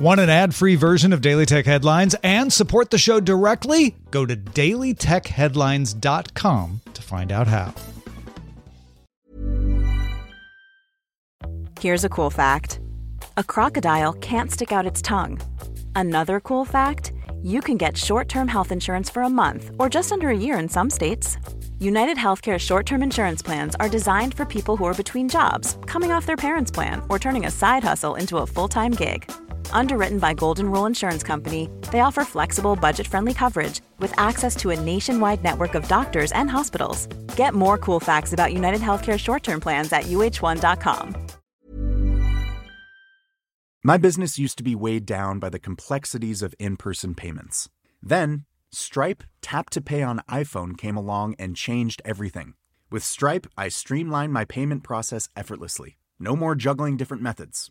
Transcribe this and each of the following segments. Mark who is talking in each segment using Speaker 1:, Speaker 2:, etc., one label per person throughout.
Speaker 1: Want an ad free version of Daily Tech Headlines and support the show directly? Go to dailytechheadlines.com to find out how.
Speaker 2: Here's a cool fact a crocodile can't stick out its tongue. Another cool fact you can get short term health insurance for a month or just under a year in some states. United Healthcare short term insurance plans are designed for people who are between jobs, coming off their parents' plan, or turning a side hustle into a full time gig. Underwritten by Golden Rule Insurance Company, they offer flexible, budget friendly coverage with access to a nationwide network of doctors and hospitals. Get more cool facts about United Healthcare short term plans at uh1.com.
Speaker 3: My business used to be weighed down by the complexities of in person payments. Then, Stripe Tap to Pay on iPhone came along and changed everything. With Stripe, I streamlined my payment process effortlessly. No more juggling different methods.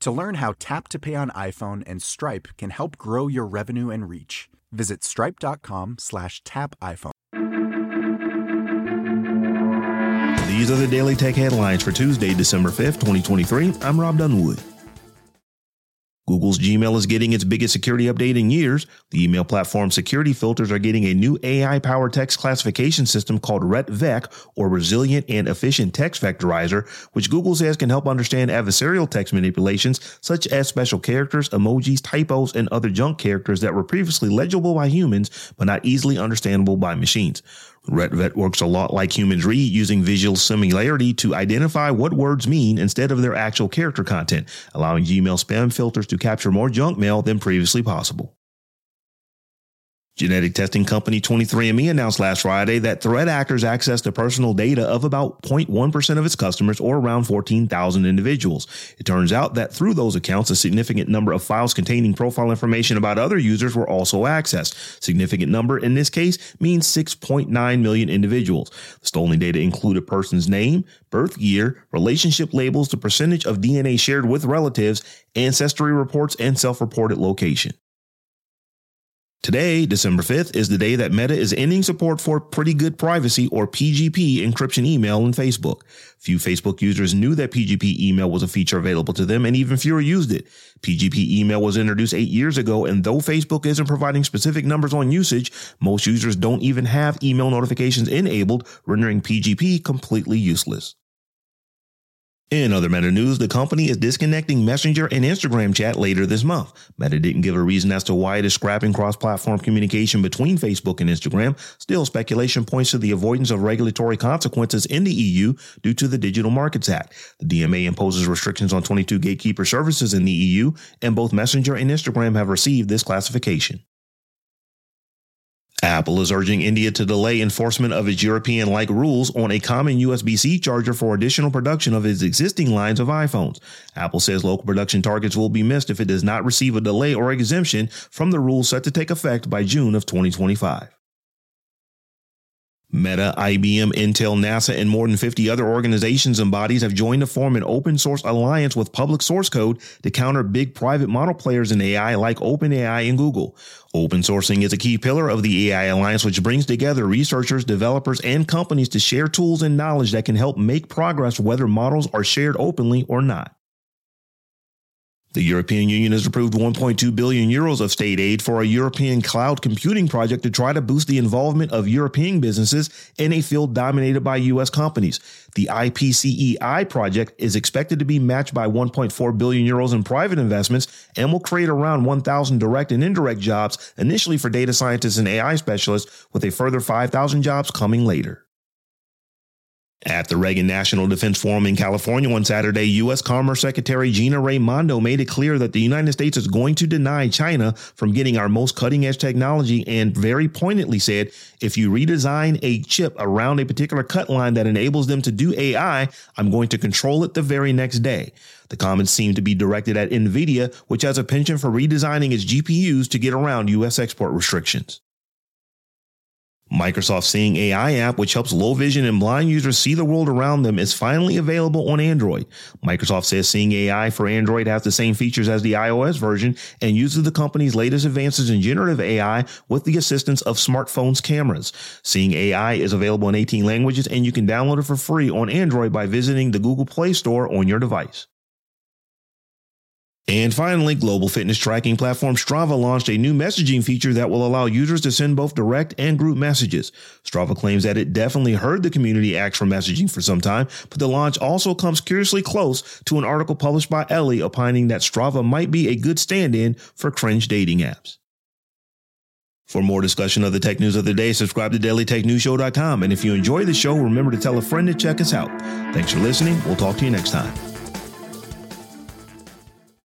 Speaker 3: To learn how Tap to Pay on iPhone and Stripe can help grow your revenue and reach, visit stripe.com slash tap iPhone.
Speaker 4: These are the Daily Tech headlines for Tuesday, December 5th, 2023. I'm Rob Dunwood. Google's Gmail is getting its biggest security update in years. The email platform security filters are getting a new AI powered text classification system called RETVEC, or Resilient and Efficient Text Vectorizer, which Google says can help understand adversarial text manipulations such as special characters, emojis, typos, and other junk characters that were previously legible by humans but not easily understandable by machines. RETVEC works a lot like humans read using visual similarity to identify what words mean instead of their actual character content, allowing Gmail spam filters to capture more junk mail than previously possible. Genetic testing company 23andMe announced last Friday that threat actors accessed the personal data of about 0.1% of its customers or around 14,000 individuals. It turns out that through those accounts, a significant number of files containing profile information about other users were also accessed. Significant number in this case means 6.9 million individuals. The stolen data include a person's name, birth year, relationship labels, the percentage of DNA shared with relatives, ancestry reports, and self-reported location. Today, December 5th, is the day that Meta is ending support for Pretty Good Privacy or PGP encryption email in Facebook. Few Facebook users knew that PGP email was a feature available to them and even fewer used it. PGP email was introduced eight years ago and though Facebook isn't providing specific numbers on usage, most users don't even have email notifications enabled, rendering PGP completely useless. In other Meta news, the company is disconnecting Messenger and Instagram chat later this month. Meta didn't give a reason as to why it is scrapping cross-platform communication between Facebook and Instagram. Still, speculation points to the avoidance of regulatory consequences in the EU due to the Digital Markets Act. The DMA imposes restrictions on 22 gatekeeper services in the EU, and both Messenger and Instagram have received this classification. Apple is urging India to delay enforcement of its European like rules on a common USB C charger for additional production of its existing lines of iPhones. Apple says local production targets will be missed if it does not receive a delay or exemption from the rules set to take effect by June of 2025. Meta, IBM, Intel, NASA, and more than 50 other organizations and bodies have joined to form an open source alliance with public source code to counter big private model players in AI like OpenAI and Google. Open sourcing is a key pillar of the AI alliance, which brings together researchers, developers, and companies to share tools and knowledge that can help make progress whether models are shared openly or not. The European Union has approved 1.2 billion euros of state aid for a European cloud computing project to try to boost the involvement of European businesses in a field dominated by U.S. companies. The IPCEI project is expected to be matched by 1.4 billion euros in private investments and will create around 1,000 direct and indirect jobs initially for data scientists and AI specialists, with a further 5,000 jobs coming later. At the Reagan National Defense Forum in California on Saturday, U.S. Commerce Secretary Gina Raimondo made it clear that the United States is going to deny China from getting our most cutting edge technology and very pointedly said, if you redesign a chip around a particular cut line that enables them to do AI, I'm going to control it the very next day. The comments seem to be directed at NVIDIA, which has a penchant for redesigning its GPUs to get around U.S. export restrictions. Microsoft Seeing AI app, which helps low vision and blind users see the world around them, is finally available on Android. Microsoft says Seeing AI for Android has the same features as the iOS version and uses the company's latest advances in generative AI with the assistance of smartphones' cameras. Seeing AI is available in 18 languages and you can download it for free on Android by visiting the Google Play Store on your device. And finally, global fitness tracking platform Strava launched a new messaging feature that will allow users to send both direct and group messages. Strava claims that it definitely heard the community ask for messaging for some time, but the launch also comes curiously close to an article published by Ellie opining that Strava might be a good stand-in for cringe dating apps. For more discussion of the tech news of the day, subscribe to dailytechnewsshow.com. And if you enjoy the show, remember to tell a friend to check us out. Thanks for listening. We'll talk to you next time.